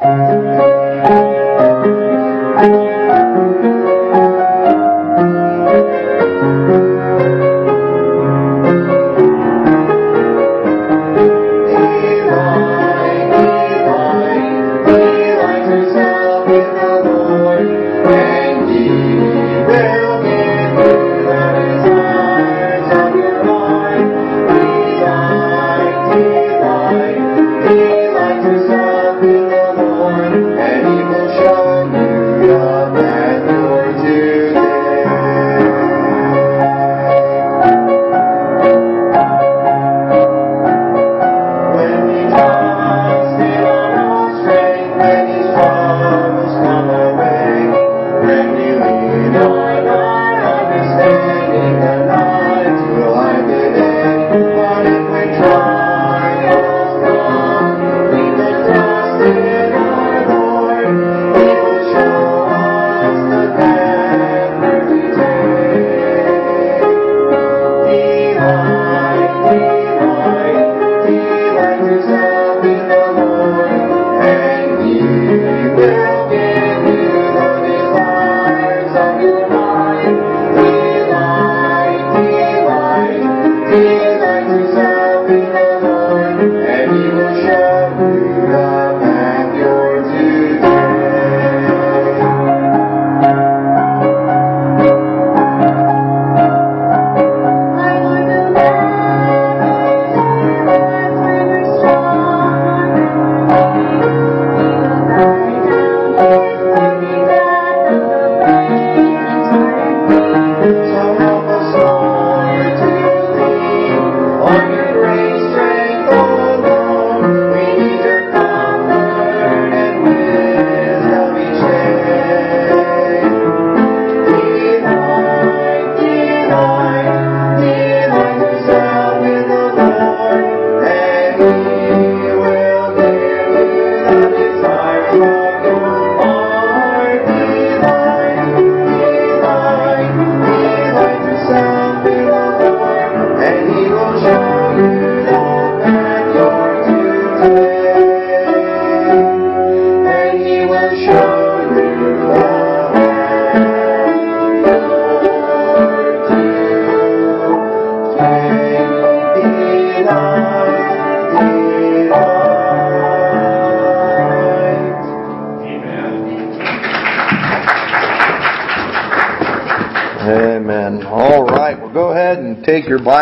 take your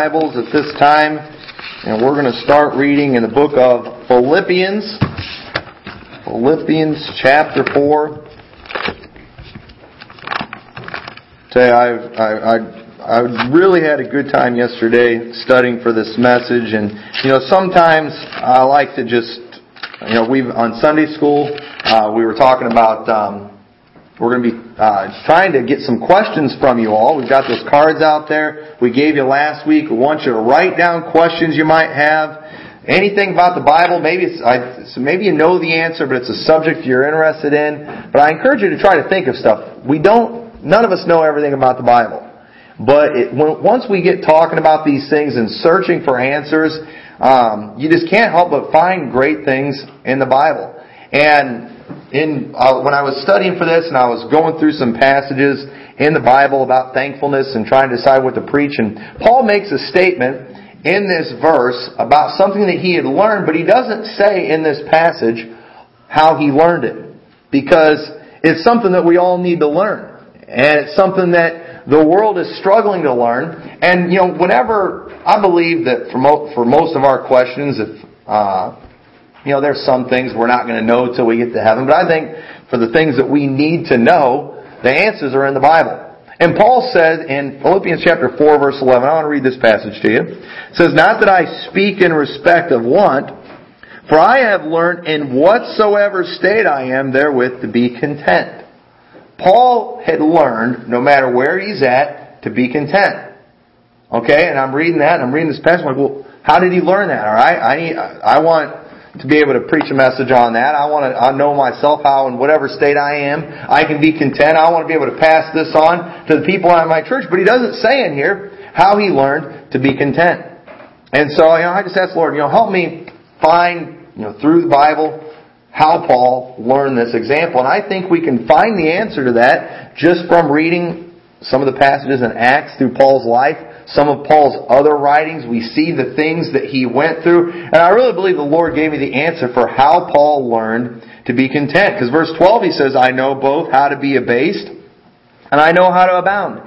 Bibles at this time, and we're going to start reading in the book of Philippians. Philippians chapter 4. Say, I, I, I really had a good time yesterday studying for this message, and you know, sometimes I like to just, you know, we've on Sunday school uh, we were talking about. Um, we're going to be uh, trying to get some questions from you all. We've got those cards out there we gave you last week. We want you to write down questions you might have. Anything about the Bible, maybe it's, I, so maybe you know the answer, but it's a subject you're interested in. But I encourage you to try to think of stuff. We don't, none of us know everything about the Bible. But it, when, once we get talking about these things and searching for answers, um, you just can't help but find great things in the Bible. And in uh, when I was studying for this and I was going through some passages in the Bible about thankfulness and trying to decide what to preach, and Paul makes a statement in this verse about something that he had learned, but he doesn't say in this passage how he learned it because it's something that we all need to learn, and it's something that the world is struggling to learn. And you know, whenever I believe that for, mo- for most of our questions, if uh, you know, there's some things we're not going to know until we get to heaven, but I think for the things that we need to know, the answers are in the Bible. And Paul said in Philippians chapter 4 verse 11, I want to read this passage to you. It says, Not that I speak in respect of want, for I have learned in whatsoever state I am therewith to be content. Paul had learned, no matter where he's at, to be content. Okay, and I'm reading that, and I'm reading this passage, I'm like, well, how did he learn that? Alright, I need, I want to be able to preach a message on that. I want to I know myself how in whatever state I am, I can be content. I want to be able to pass this on to the people in my church. But he doesn't say in here how he learned to be content. And so, you know, I just ask Lord, you know, help me find, you know, through the Bible, how Paul learned this example. And I think we can find the answer to that just from reading some of the passages in Acts through Paul's life, some of Paul's other writings. We see the things that he went through. And I really believe the Lord gave me the answer for how Paul learned to be content. Because verse 12 he says, I know both how to be abased and I know how to abound.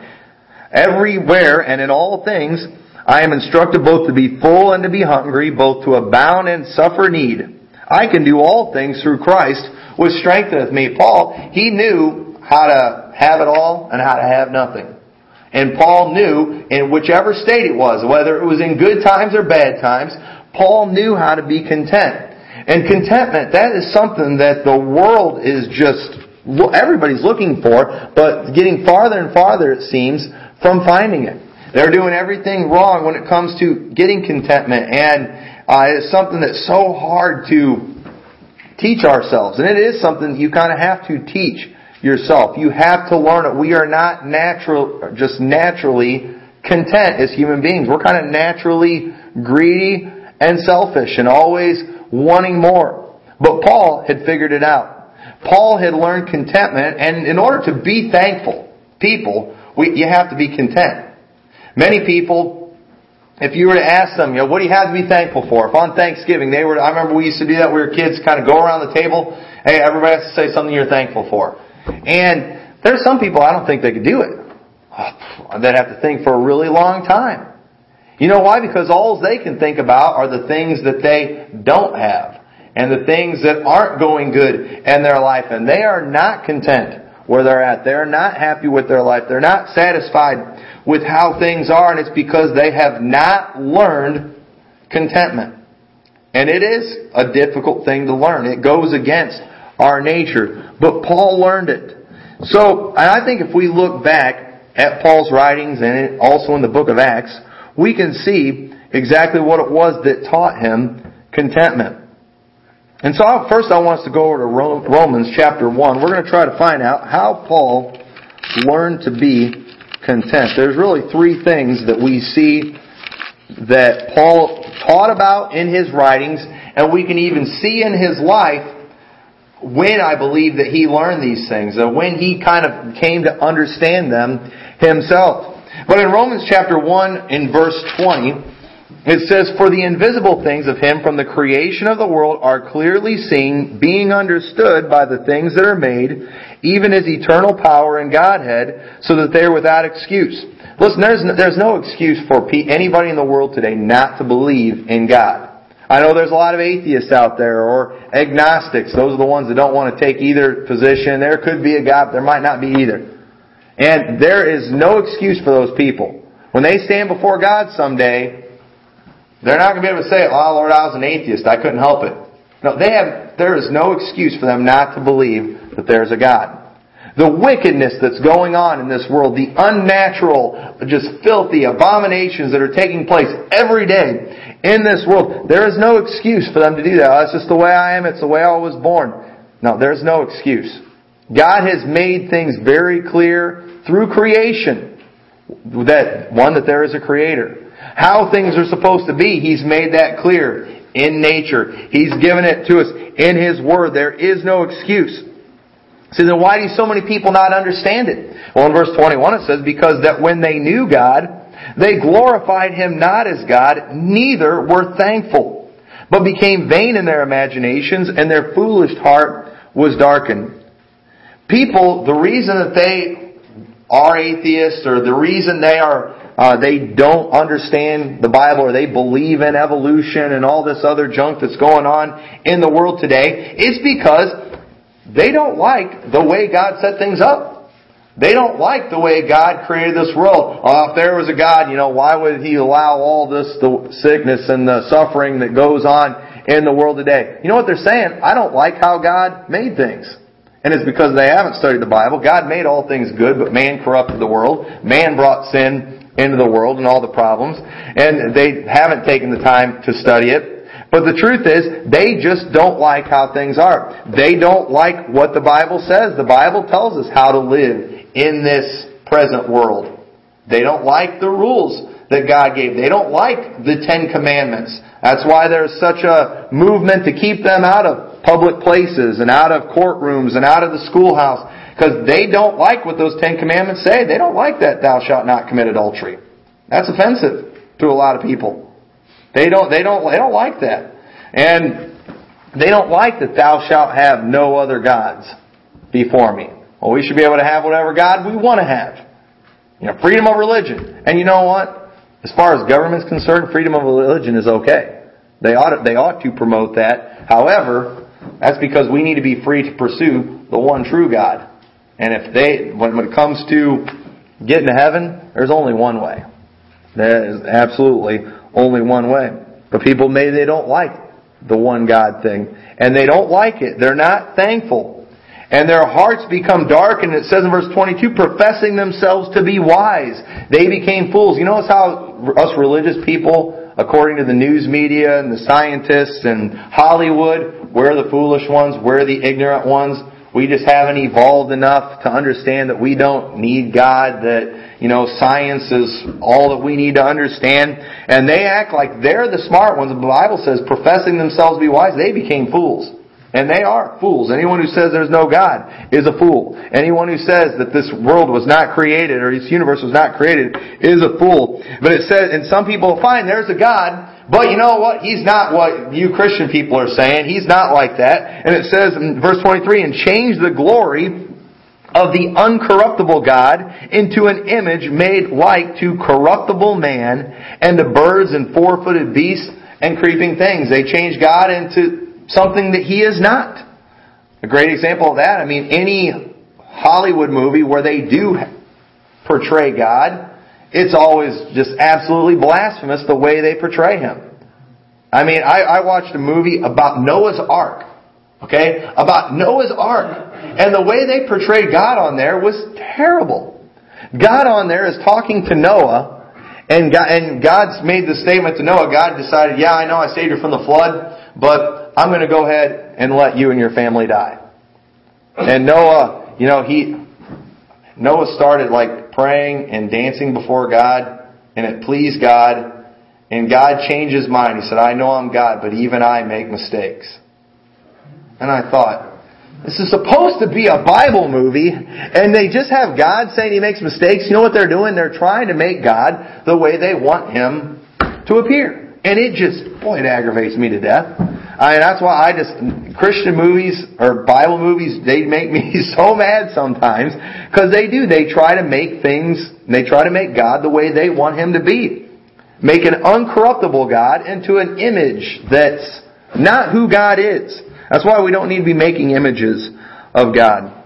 Everywhere and in all things, I am instructed both to be full and to be hungry, both to abound and suffer need. I can do all things through Christ, which strengtheneth me. Paul, he knew how to have it all and how to have nothing. And Paul knew in whichever state it was, whether it was in good times or bad times, Paul knew how to be content. And contentment, that is something that the world is just, everybody's looking for, but getting farther and farther, it seems, from finding it. They're doing everything wrong when it comes to getting contentment, and uh, it's something that's so hard to teach ourselves. And it is something you kind of have to teach yourself. You have to learn it. We are not natural, just naturally content as human beings. We're kind of naturally greedy and selfish and always wanting more. But Paul had figured it out. Paul had learned contentment, and in order to be thankful people, we, you have to be content. Many people, if you were to ask them, you know, what do you have to be thankful for? If on Thanksgiving they were, I remember we used to do that. We were kids, kind of go around the table. Hey, everybody has to say something you're thankful for. And there's some people I don't think they could do it. Oh, they'd have to think for a really long time. You know why? Because all they can think about are the things that they don't have and the things that aren't going good in their life and they are not content where they're at. They're not happy with their life. They're not satisfied with how things are, and it's because they have not learned contentment. And it is a difficult thing to learn. It goes against our nature. But Paul learned it. So, I think if we look back at Paul's writings and also in the book of Acts, we can see exactly what it was that taught him contentment. And so first I want us to go over to Romans chapter 1. We're going to try to find out how Paul learned to be content. There's really three things that we see that Paul taught about in his writings, and we can even see in his life when I believe that he learned these things, when he kind of came to understand them himself. But in Romans chapter 1 in verse 20, it says, For the invisible things of him from the creation of the world are clearly seen, being understood by the things that are made, even his eternal power and Godhead, so that they are without excuse. Listen, there's there's no excuse for anybody in the world today not to believe in God. I know there's a lot of atheists out there or agnostics. Those are the ones that don't want to take either position. There could be a God, there might not be either. And there is no excuse for those people. When they stand before God someday, they're not going to be able to say, "Oh Lord, I was an atheist. I couldn't help it." No, they have. There is no excuse for them not to believe that there's a God. The wickedness that's going on in this world, the unnatural, just filthy abominations that are taking place every day in this world, there is no excuse for them to do that. Oh, that's just the way I am. It's the way I was born. No, there's no excuse. God has made things very clear through creation that one that there is a creator. How things are supposed to be, He's made that clear in nature. He's given it to us in His Word. There is no excuse. See, then why do so many people not understand it? Well, in verse 21 it says, because that when they knew God, they glorified Him not as God, neither were thankful, but became vain in their imaginations, and their foolish heart was darkened. People, the reason that they are atheists, or the reason they are uh, they don't understand the Bible or they believe in evolution and all this other junk that's going on in the world today, it's because they don't like the way God set things up. They don't like the way God created this world. Uh, if there was a God, you know, why would He allow all this the sickness and the suffering that goes on in the world today? You know what they're saying? I don't like how God made things. And it's because they haven't studied the Bible. God made all things good, but man corrupted the world. Man brought sin into the world and all the problems, and they haven't taken the time to study it. But the truth is, they just don't like how things are. They don't like what the Bible says. The Bible tells us how to live in this present world. They don't like the rules that God gave. They don't like the Ten Commandments That's why there's such a movement to keep them out of public places and out of courtrooms and out of the schoolhouse because they don't like what those Ten Commandments say. They don't like that thou shalt not commit adultery. That's offensive to a lot of people. They don't, they don't, they don't like that. And they don't like that thou shalt have no other gods before me. Well, we should be able to have whatever God we want to have. You know, freedom of religion. And you know what? As far as government's concerned, freedom of religion is okay. They ought to, they ought to promote that. However, that's because we need to be free to pursue the one true God. And if they, when, it comes to getting to heaven, there's only one way. There is absolutely only one way. But people maybe they don't like the one God thing. And they don't like it. They're not thankful. And their hearts become dark, and it says in verse 22, professing themselves to be wise. They became fools. You notice how us religious people, according to the news media and the scientists and Hollywood, we're the foolish ones, we're the ignorant ones. We just haven't evolved enough to understand that we don't need God, that, you know, science is all that we need to understand. And they act like they're the smart ones. The Bible says, professing themselves to be wise, they became fools. And they are fools. Anyone who says there's no God is a fool. Anyone who says that this world was not created or this universe was not created is a fool. But it says, and some people, find there's a God, but you know what? He's not what you Christian people are saying. He's not like that. And it says in verse 23, and change the glory of the uncorruptible God into an image made like to corruptible man and to birds and four-footed beasts and creeping things. They change God into something that he is not. A great example of that, I mean, any Hollywood movie where they do portray God, it's always just absolutely blasphemous the way they portray him. I mean, I, I watched a movie about Noah's Ark. Okay? About Noah's Ark. And the way they portrayed God on there was terrible. God on there is talking to Noah, and, God, and God's made the statement to Noah. God decided, yeah, I know I saved you from the flood, but I'm going to go ahead and let you and your family die. And Noah, you know, he, Noah started like praying and dancing before God, and it pleased God, and God changed his mind. He said, I know I'm God, but even I make mistakes. And I thought, this is supposed to be a Bible movie, and they just have God saying he makes mistakes. You know what they're doing? They're trying to make God the way they want him to appear. And it just, boy, it aggravates me to death. I mean, that's why I just, Christian movies or Bible movies, they make me so mad sometimes because they do. They try to make things, they try to make God the way they want Him to be. Make an uncorruptible God into an image that's not who God is. That's why we don't need to be making images of God.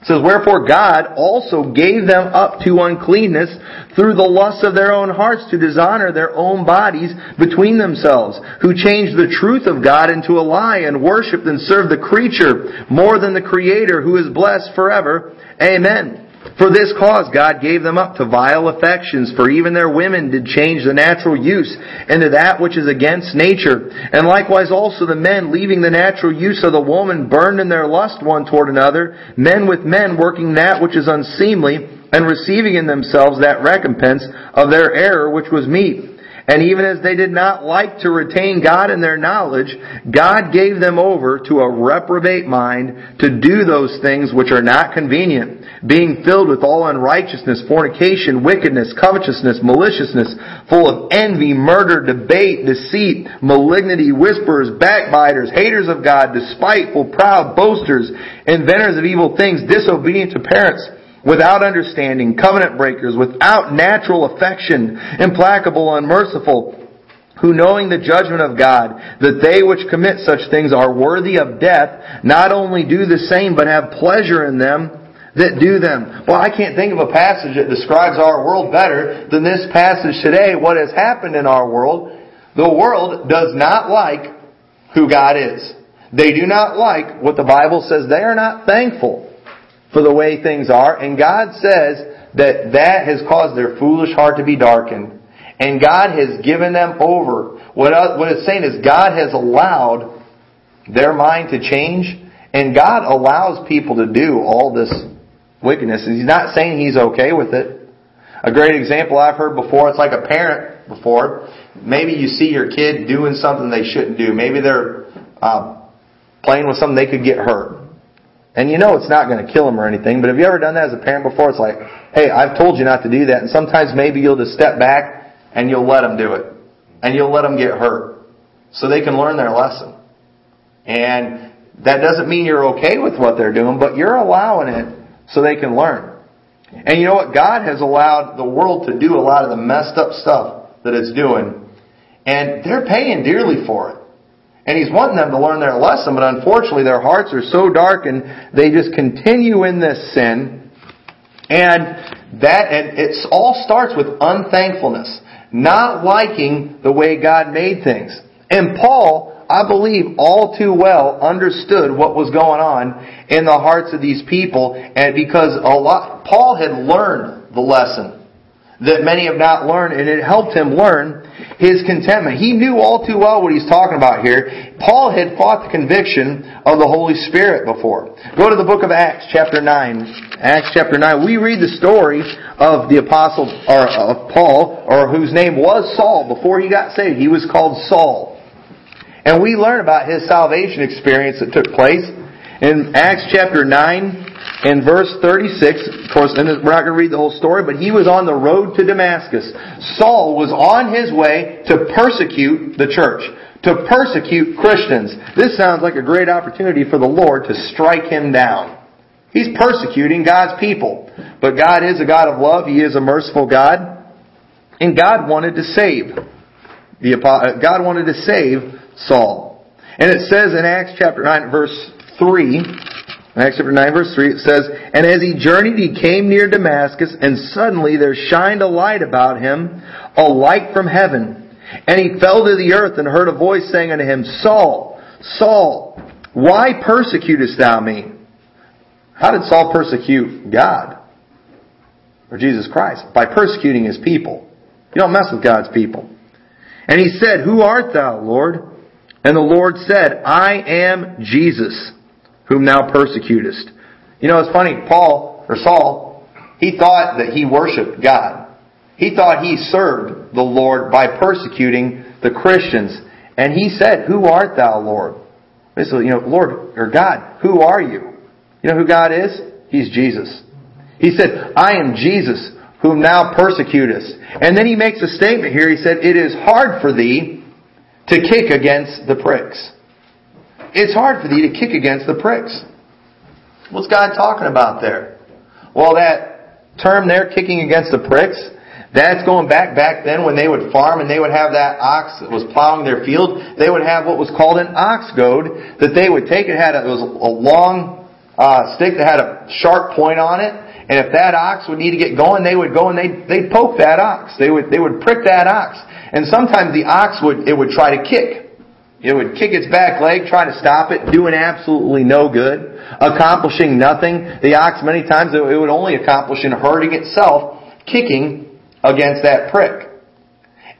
It says, Wherefore God also gave them up to uncleanness through the lust of their own hearts to dishonor their own bodies between themselves, who changed the truth of God into a lie and worshipped and served the creature more than the Creator who is blessed forever. Amen. For this cause God gave them up to vile affections, for even their women did change the natural use into that which is against nature. And likewise also the men, leaving the natural use of the woman, burned in their lust one toward another, men with men working that which is unseemly, and receiving in themselves that recompense of their error which was meet. And even as they did not like to retain God in their knowledge, God gave them over to a reprobate mind to do those things which are not convenient, being filled with all unrighteousness, fornication, wickedness, covetousness, maliciousness, full of envy, murder, debate, deceit, malignity, whisperers, backbiters, haters of God, despiteful, proud, boasters, inventors of evil things, disobedient to parents, without understanding, covenant breakers, without natural affection, implacable, unmerciful, who knowing the judgment of God, that they which commit such things are worthy of death, not only do the same, but have pleasure in them that do them. Well, I can't think of a passage that describes our world better than this passage today. What has happened in our world, the world does not like who God is. They do not like what the Bible says. They are not thankful for the way things are. And God says that that has caused their foolish heart to be darkened. And God has given them over. What, what it's saying is God has allowed their mind to change. And God allows people to do all this wickedness. He's not saying He's okay with it. A great example I've heard before, it's like a parent before. maybe you see your kid doing something they shouldn't do. Maybe they're uh, playing with something they could get hurt. And you know it's not going to kill them or anything, but have you ever done that as a parent before? It's like, hey, I've told you not to do that. And sometimes maybe you'll just step back and you'll let them do it. And you'll let them get hurt. So they can learn their lesson. And that doesn't mean you're okay with what they're doing, but you're allowing it so they can learn. And you know what? God has allowed the world to do a lot of the messed up stuff that it's doing. And they're paying dearly for it. And He's wanting them to learn their lesson, but unfortunately their hearts are so dark and they just continue in this sin. And that, and it all starts with unthankfulness. Not liking the way God made things. And Paul I believe, all too well understood what was going on in the hearts of these people, and because a lot, Paul had learned the lesson that many have not learned, and it helped him learn his contentment. He knew all too well what he's talking about here. Paul had fought the conviction of the Holy Spirit before. Go to the book of Acts, chapter 9. Acts chapter 9. We read the story of the apostle, or of Paul, or whose name was Saul before he got saved. He was called Saul. And we learn about his salvation experience that took place in Acts chapter 9 in verse 36. Of course, we're not going to read the whole story, but he was on the road to Damascus. Saul was on his way to persecute the church, to persecute Christians. This sounds like a great opportunity for the Lord to strike him down. He's persecuting God's people. But God is a God of love. He is a merciful God. And God wanted to save. The, uh, God wanted to save Saul. And it says in Acts chapter 9 verse 3, Acts chapter 9 verse 3, it says, And as he journeyed, he came near Damascus, and suddenly there shined a light about him, a light from heaven. And he fell to the earth and heard a voice saying unto him, Saul, Saul, why persecutest thou me? How did Saul persecute God? Or Jesus Christ? By persecuting his people. You don't mess with God's people. And he said, Who art thou, Lord? And the Lord said, I am Jesus, whom thou persecutest. You know, it's funny, Paul, or Saul, he thought that he worshiped God. He thought he served the Lord by persecuting the Christians. And he said, Who art thou, Lord? Basically, you know, Lord, or God, who are you? You know who God is? He's Jesus. He said, I am Jesus, whom thou persecutest. And then he makes a statement here. He said, It is hard for thee to kick against the pricks. It's hard for thee to kick against the pricks. What's God talking about there? Well, that term there, kicking against the pricks, that's going back back then when they would farm and they would have that ox that was plowing their field. They would have what was called an ox goad that they would take. It had a, it was a long uh, stick that had a sharp point on it, and if that ox would need to get going, they would go and they they'd poke that ox. They would they would prick that ox. And sometimes the ox would, it would try to kick. It would kick its back leg, try to stop it, doing absolutely no good, accomplishing nothing. The ox, many times, it would only accomplish in hurting itself, kicking against that prick.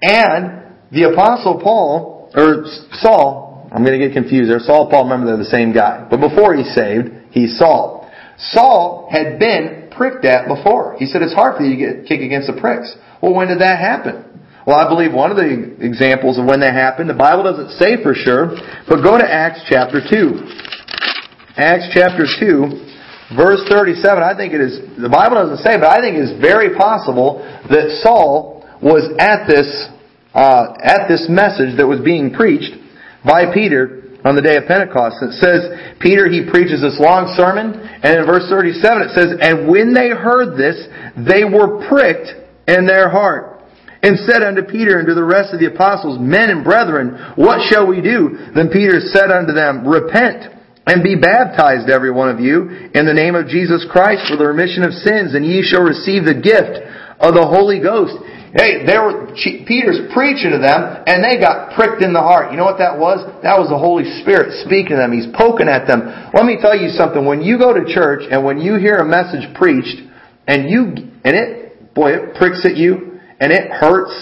And the apostle Paul, or Saul, I'm going to get confused there. Saul, Paul, remember they're the same guy. But before he's saved, he's Saul. Saul had been pricked at before. He said it's hard for you to get kick against the pricks. Well, when did that happen? Well, I believe one of the examples of when that happened, the Bible doesn't say for sure, but go to Acts chapter 2. Acts chapter 2, verse 37, I think it is, the Bible doesn't say, but I think it is very possible that Saul was at this, uh, at this message that was being preached by Peter on the day of Pentecost. It says, Peter, he preaches this long sermon, and in verse 37 it says, And when they heard this, they were pricked in their heart and said unto Peter and to the rest of the apostles, Men and brethren, what shall we do? Then Peter said unto them, Repent and be baptized, every one of you, in the name of Jesus Christ for the remission of sins, and ye shall receive the gift of the Holy Ghost. Hey, there were, Peter's preaching to them, and they got pricked in the heart. You know what that was? That was the Holy Spirit speaking to them. He's poking at them. Let me tell you something. When you go to church, and when you hear a message preached, and you, and it, boy, it pricks at you, and it hurts,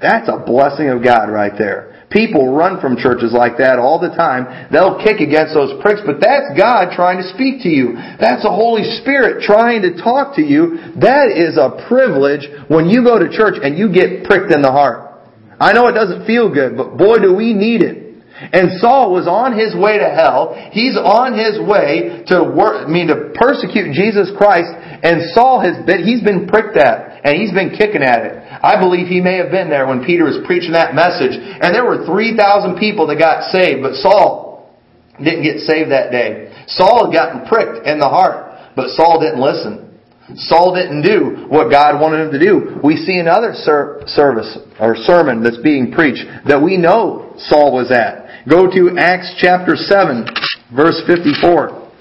that's a blessing of God right there. People run from churches like that all the time. They'll kick against those pricks, but that's God trying to speak to you. That's the Holy Spirit trying to talk to you. That is a privilege when you go to church and you get pricked in the heart. I know it doesn't feel good, but boy do we need it. And Saul was on his way to hell. He's on his way to work, I mean, to persecute Jesus Christ. And Saul has been, he's been pricked at. And he's been kicking at it. I believe he may have been there when Peter was preaching that message. And there were 3,000 people that got saved, but Saul didn't get saved that day. Saul had gotten pricked in the heart, but Saul didn't listen. Saul didn't do what God wanted him to do. We see another service or sermon that's being preached that we know Saul was at. Go to Acts chapter 7, verse 54.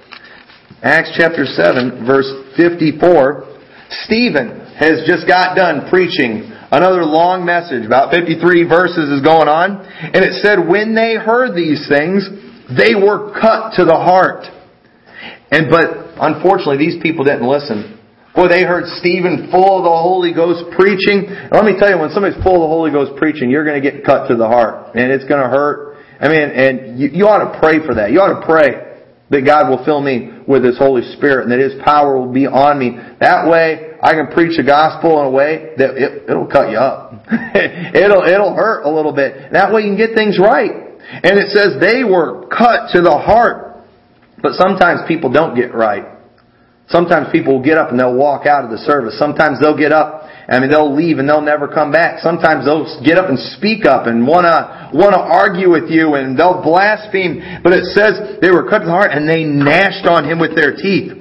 Acts chapter 7, verse 54. Stephen has just got done preaching another long message. About 53 verses is going on. And it said, when they heard these things, they were cut to the heart. And, but unfortunately, these people didn't listen. Boy, they heard Stephen full of the Holy Ghost preaching. And let me tell you, when somebody's full of the Holy Ghost preaching, you're going to get cut to the heart. And it's going to hurt. I mean, and you, you ought to pray for that. You ought to pray that God will fill me with His Holy Spirit and that His power will be on me. That way, I can preach the gospel in a way that it, it'll cut you up. it'll, it'll hurt a little bit. That way you can get things right. And it says they were cut to the heart. But sometimes people don't get right. Sometimes people will get up and they'll walk out of the service. Sometimes they'll get up I mean, they'll leave and they'll never come back. Sometimes they'll get up and speak up and wanna, wanna argue with you and they'll blaspheme. But it says they were cut to the heart and they gnashed on him with their teeth.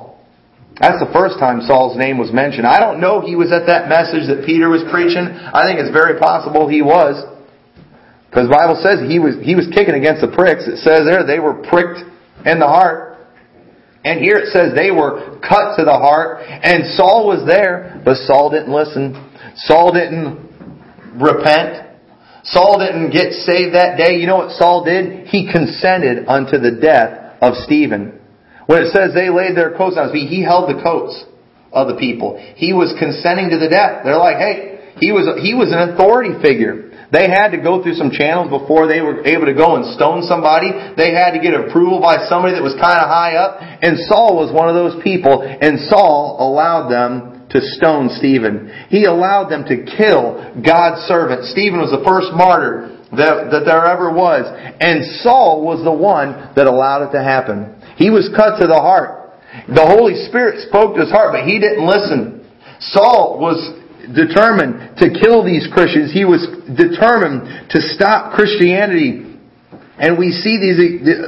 That's the first time Saul's name was mentioned. I don't know he was at that message that Peter was preaching. I think it's very possible he was. Because the Bible says he was, he was kicking against the pricks. It says there they were pricked in the heart. And here it says they were cut to the heart, and Saul was there, but Saul didn't listen. Saul didn't repent. Saul didn't get saved that day. You know what Saul did? He consented unto the death of Stephen. When it says they laid their coats on his feet, he held the coats of the people. He was consenting to the death. They're like, hey, he was, he was an authority figure. They had to go through some channels before they were able to go and stone somebody. They had to get approval by somebody that was kind of high up. And Saul was one of those people. And Saul allowed them to stone Stephen. He allowed them to kill God's servant. Stephen was the first martyr that, that there ever was. And Saul was the one that allowed it to happen. He was cut to the heart. The Holy Spirit spoke to his heart, but he didn't listen. Saul was determined to kill these Christians. He was determined to stop Christianity. And we see these,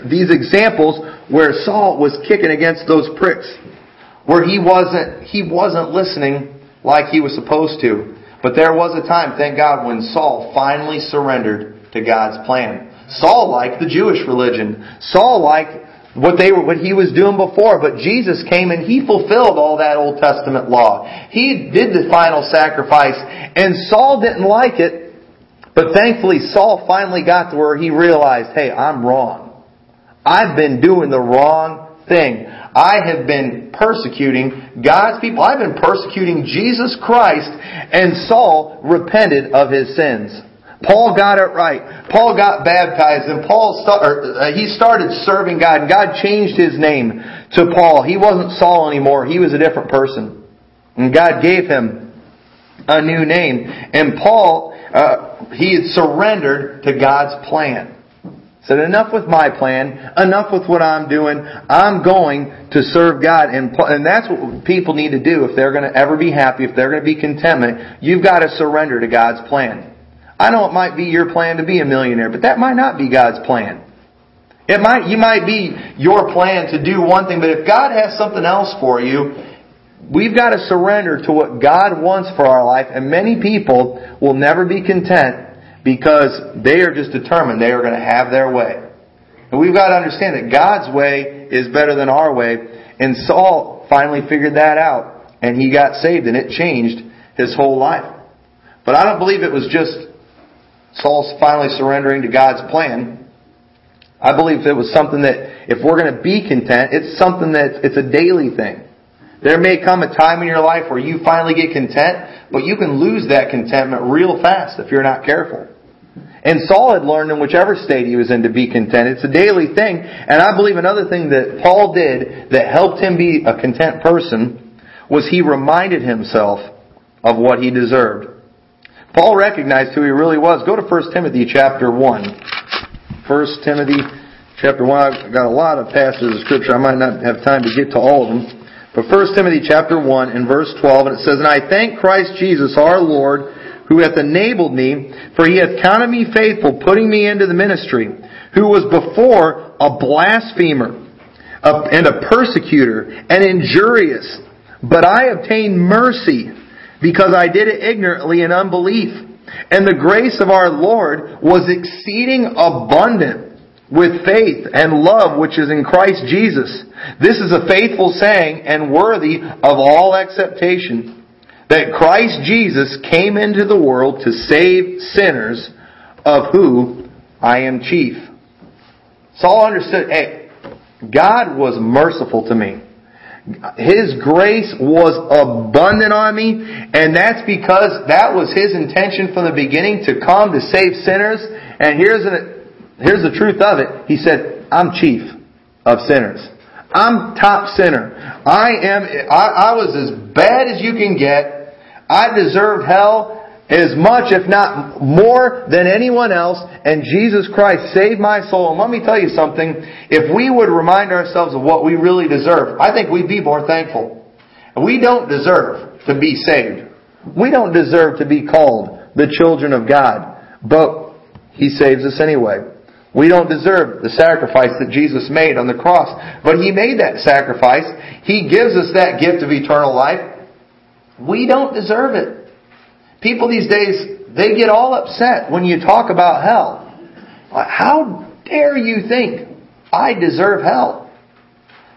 these examples where Saul was kicking against those pricks, where he wasn't, he wasn't listening like he was supposed to. But there was a time, thank God, when Saul finally surrendered to God's plan. Saul liked the Jewish religion. Saul liked what they were, what he was doing before. But Jesus came and he fulfilled all that Old Testament law. He did the final sacrifice, and Saul didn't like it. But thankfully, Saul finally got to where he realized, hey, I'm wrong. I've been doing the wrong thing. I have been persecuting God's people. I've been persecuting Jesus Christ, and Saul repented of his sins. Paul got it right. Paul got baptized and Paul start, uh, he started serving God and God changed his name to Paul. He wasn't Saul anymore. He was a different person. And God gave him a new name. And Paul, uh, he had surrendered to God's plan. Said, enough with my plan, enough with what I'm doing, I'm going to serve God. And, and that's what people need to do if they're going to ever be happy, if they're going to be contentment. You've got to surrender to God's plan. I know it might be your plan to be a millionaire, but that might not be God's plan. It might, you might be your plan to do one thing, but if God has something else for you, we've got to surrender to what God wants for our life, and many people will never be content because they are just determined they are going to have their way. And we've got to understand that God's way is better than our way, and Saul finally figured that out, and he got saved, and it changed his whole life. But I don't believe it was just Saul's finally surrendering to God's plan, I believe it was something that if we're going to be content, it's something that it's a daily thing. There may come a time in your life where you finally get content, but you can lose that contentment real fast if you're not careful. And Saul had learned in whichever state he was in to be content. It's a daily thing. And I believe another thing that Paul did that helped him be a content person was he reminded himself of what he deserved. Paul recognized who he really was. Go to 1 Timothy chapter 1. 1 Timothy chapter 1. I've got a lot of passages of scripture. I might not have time to get to all of them. But 1 Timothy chapter 1 and verse 12, and it says, And I thank Christ Jesus our Lord, who hath enabled me, for he hath counted me faithful, putting me into the ministry, who was before a blasphemer, and a persecutor, and injurious. But I obtained mercy, because I did it ignorantly in unbelief. And the grace of our Lord was exceeding abundant with faith and love which is in Christ Jesus. This is a faithful saying and worthy of all acceptation that Christ Jesus came into the world to save sinners of who I am chief. Saul understood, hey, God was merciful to me. His grace was abundant on me, and that's because that was His intention from the beginning to come to save sinners. And here's an, here's the truth of it. He said, I'm chief of sinners. I'm top sinner. I am, I, I was as bad as you can get. I deserved hell as much, if not more, than anyone else, and Jesus Christ saved my soul. And let me tell you something, if we would remind ourselves of what we really deserve, I think we'd be more thankful. We don't deserve to be saved. We don't deserve to be called the children of God, but He saves us anyway. We don't deserve the sacrifice that Jesus made on the cross, but He made that sacrifice. He gives us that gift of eternal life. We don't deserve it. People these days, they get all upset when you talk about hell. How dare you think I deserve hell?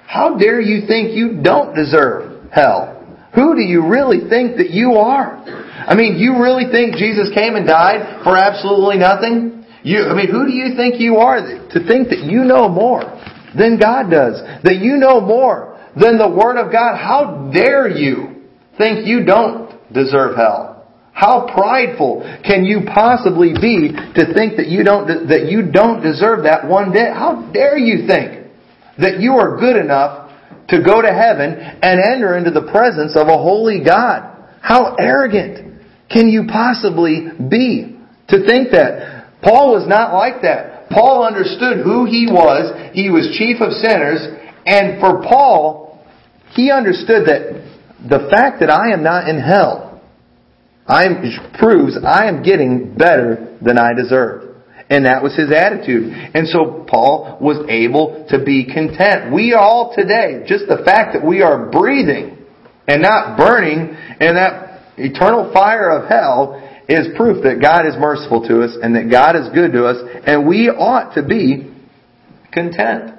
How dare you think you don't deserve hell? Who do you really think that you are? I mean, you really think Jesus came and died for absolutely nothing? You, I mean, who do you think you are to think that you know more than God does? That you know more than the Word of God? How dare you think you don't deserve hell? How prideful can you possibly be to think that you don't, that you don't deserve that one bit? How dare you think that you are good enough to go to heaven and enter into the presence of a holy God? How arrogant can you possibly be to think that? Paul was not like that. Paul understood who he was. He was chief of sinners. And for Paul, he understood that the fact that I am not in hell I proves I am getting better than I deserve. And that was his attitude. And so Paul was able to be content. We all today, just the fact that we are breathing and not burning in that eternal fire of hell is proof that God is merciful to us and that God is good to us, and we ought to be content.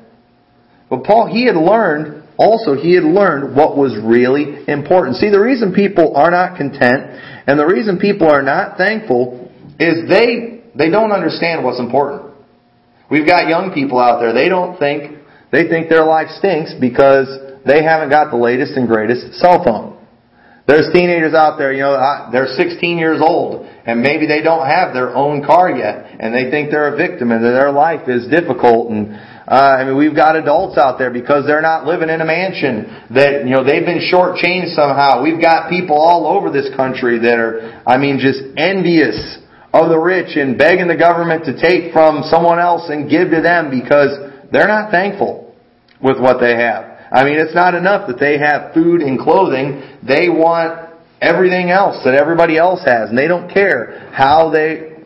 But Paul, he had learned, also, he had learned what was really important. See, the reason people are not content and the reason people are not thankful is they, they don't understand what's important. We've got young people out there, they don't think, they think their life stinks because they haven't got the latest and greatest cell phone. There's teenagers out there, you know, they're 16 years old and maybe they don't have their own car yet and they think they're a victim and their life is difficult and uh, I mean, we've got adults out there because they're not living in a mansion that, you know, they've been shortchanged somehow. We've got people all over this country that are, I mean, just envious of the rich and begging the government to take from someone else and give to them because they're not thankful with what they have. I mean, it's not enough that they have food and clothing. They want everything else that everybody else has, and they don't care how they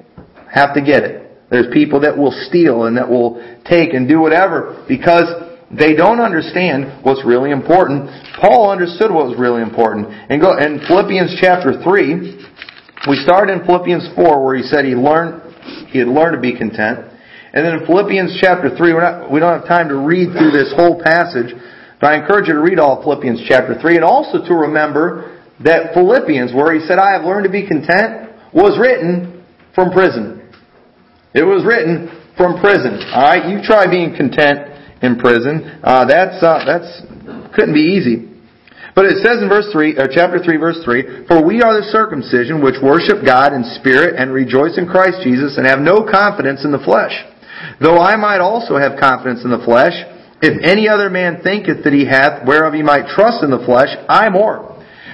have to get it. There's people that will steal and that will take and do whatever because they don't understand what's really important. Paul understood what was really important. And go in Philippians chapter 3, we start in Philippians 4 where he said he learned he had learned to be content. And then in Philippians chapter 3, we're not, we don't have time to read through this whole passage, but I encourage you to read all Philippians chapter 3 and also to remember that Philippians, where he said, I have learned to be content, was written from prison. It was written from prison. All right, you try being content in prison. Uh, that's uh, that's couldn't be easy. But it says in verse 3, or chapter 3, verse 3, For we are the circumcision which worship God in spirit and rejoice in Christ Jesus and have no confidence in the flesh. Though I might also have confidence in the flesh, if any other man thinketh that he hath whereof he might trust in the flesh, I more.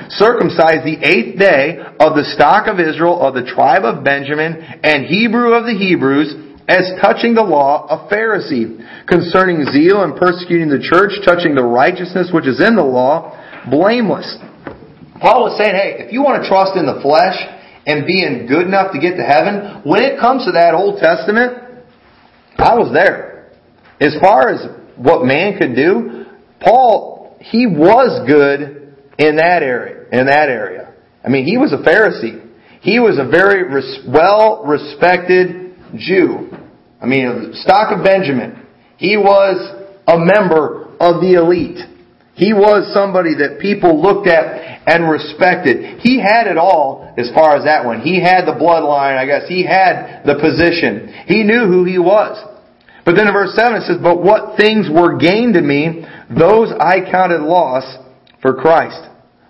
Circumcised the eighth day of the stock of Israel of the tribe of Benjamin and Hebrew of the Hebrews, as touching the law, a Pharisee, concerning zeal and persecuting the church, touching the righteousness which is in the law, blameless. Paul was saying, hey, if you want to trust in the flesh and being good enough to get to heaven, when it comes to that Old Testament, I was there. As far as what man could do, Paul, he was good in that area, in that area. I mean, he was a Pharisee. He was a very res- well respected Jew. I mean, stock of Benjamin. He was a member of the elite. He was somebody that people looked at and respected. He had it all as far as that went. He had the bloodline, I guess. He had the position. He knew who he was. But then in verse 7 it says, But what things were gained to me, those I counted loss for Christ.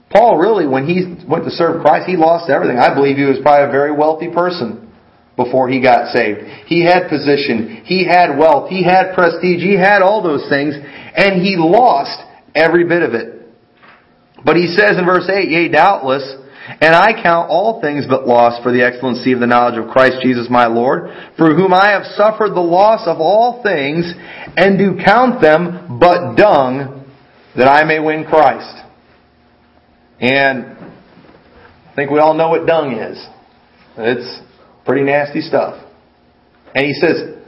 Paul really, when he went to serve Christ, he lost everything. I believe he was probably a very wealthy person before he got saved. He had position, he had wealth, he had prestige, he had all those things, and he lost every bit of it. But he says in verse 8, Yea, doubtless, and I count all things but loss for the excellency of the knowledge of Christ Jesus my Lord, for whom I have suffered the loss of all things, and do count them but dung, that I may win Christ. And I think we all know what dung is. It's Pretty nasty stuff. And he says,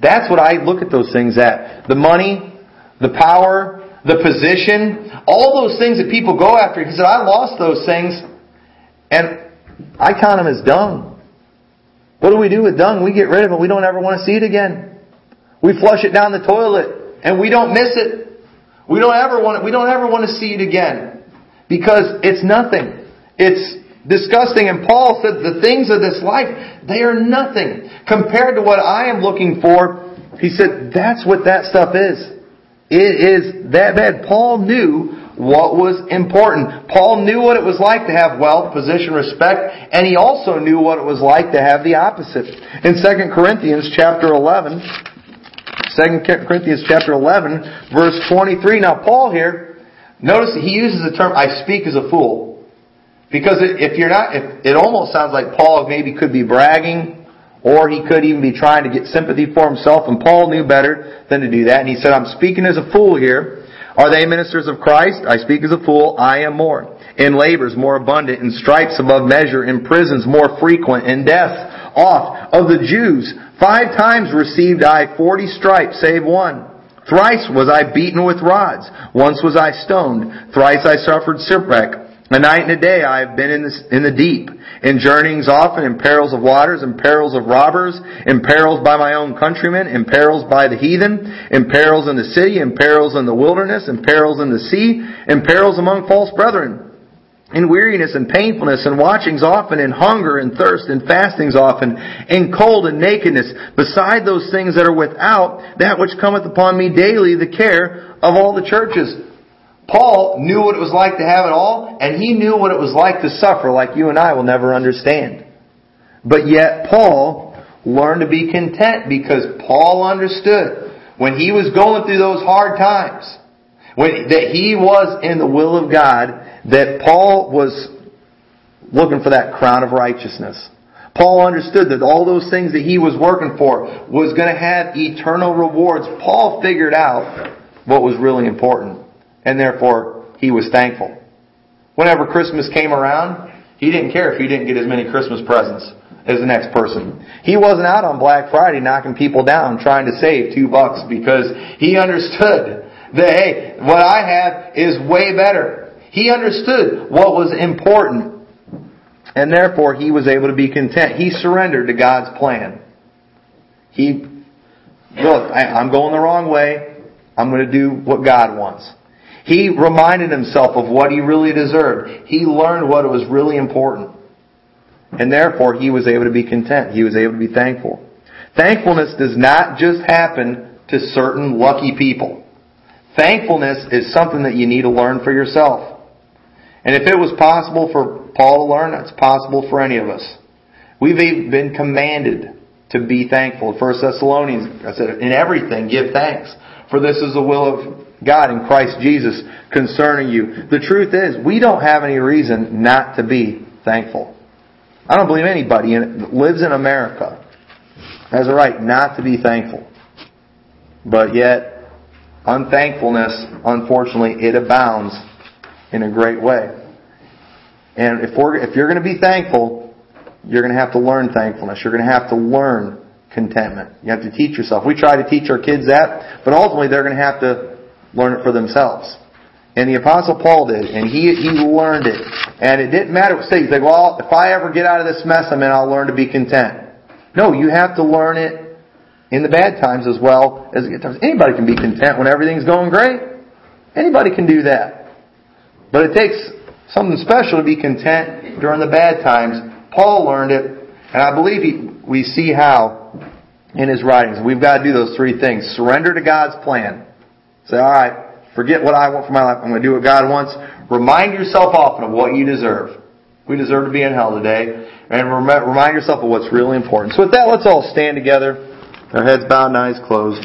that's what I look at those things at. The money, the power, the position, all those things that people go after. He said, I lost those things and I count them as dung. What do we do with dung? We get rid of it. We don't ever want to see it again. We flush it down the toilet and we don't miss it. We don't ever want it. We don't ever want to see it again because it's nothing. It's disgusting. And Paul said the things of this life, they are nothing compared to what I am looking for. He said that's what that stuff is. It is that bad. Paul knew what was important. Paul knew what it was like to have wealth, position, respect, and he also knew what it was like to have the opposite. In 2 Corinthians chapter 11, 2 Corinthians chapter 11, verse 23. Now Paul here, notice he uses the term, I speak as a fool. Because if you're not, if, it almost sounds like Paul maybe could be bragging, or he could even be trying to get sympathy for himself, and Paul knew better than to do that. And he said, I'm speaking as a fool here. Are they ministers of Christ? I speak as a fool. I am more. In labors more abundant, in stripes above measure, in prisons more frequent, in death oft. Of the Jews, five times received I forty stripes, save one. Thrice was I beaten with rods. Once was I stoned. Thrice I suffered shipwreck. A night and a day I have been in, in the deep, in journeyings often, in perils of waters, in perils of robbers, in perils by my own countrymen, in perils by the heathen, in perils in the city, in perils in the wilderness, in perils in the sea, in perils among false brethren, in weariness and painfulness, and watchings often, in hunger and thirst, and fastings often, in cold and nakedness, beside those things that are without, that which cometh upon me daily, the care of all the churches. Paul knew what it was like to have it all, and he knew what it was like to suffer like you and I will never understand. But yet Paul learned to be content because Paul understood when he was going through those hard times, when, that he was in the will of God, that Paul was looking for that crown of righteousness. Paul understood that all those things that he was working for was going to have eternal rewards. Paul figured out what was really important and therefore he was thankful. Whenever Christmas came around, he didn't care if he didn't get as many Christmas presents as the next person. He wasn't out on Black Friday knocking people down trying to save two bucks because he understood that, hey, what I have is way better. He understood what was important. And therefore he was able to be content. He surrendered to God's plan. He, look, I, I'm going the wrong way. I'm going to do what God wants. He reminded himself of what he really deserved. He learned what was really important. And therefore, he was able to be content. He was able to be thankful. Thankfulness does not just happen to certain lucky people. Thankfulness is something that you need to learn for yourself. And if it was possible for Paul to learn, it's possible for any of us. We've been commanded to be thankful. 1 Thessalonians, I said, in everything give thanks. For this is the will of God in Christ Jesus concerning you. The truth is, we don't have any reason not to be thankful. I don't believe anybody that lives in America has a right not to be thankful. But yet, unthankfulness, unfortunately, it abounds in a great way. And if, we're, if you're going to be thankful, you're going to have to learn thankfulness. You're going to have to learn contentment. You have to teach yourself. We try to teach our kids that, but ultimately they're going to have to learn it for themselves. And the Apostle Paul did, and he, he learned it. And it didn't matter what state. He's like, well, if I ever get out of this mess I'm in, I'll learn to be content. No, you have to learn it in the bad times as well as the good times. Anybody can be content when everything's going great. Anybody can do that. But it takes something special to be content during the bad times. Paul learned it, and I believe he, we see how in his writings. We've got to do those three things. Surrender to God's plan. Say, alright, forget what I want for my life. I'm going to do what God wants. Remind yourself often of what you deserve. We deserve to be in hell today. And remind yourself of what's really important. So with that, let's all stand together. Our heads bowed and eyes closed.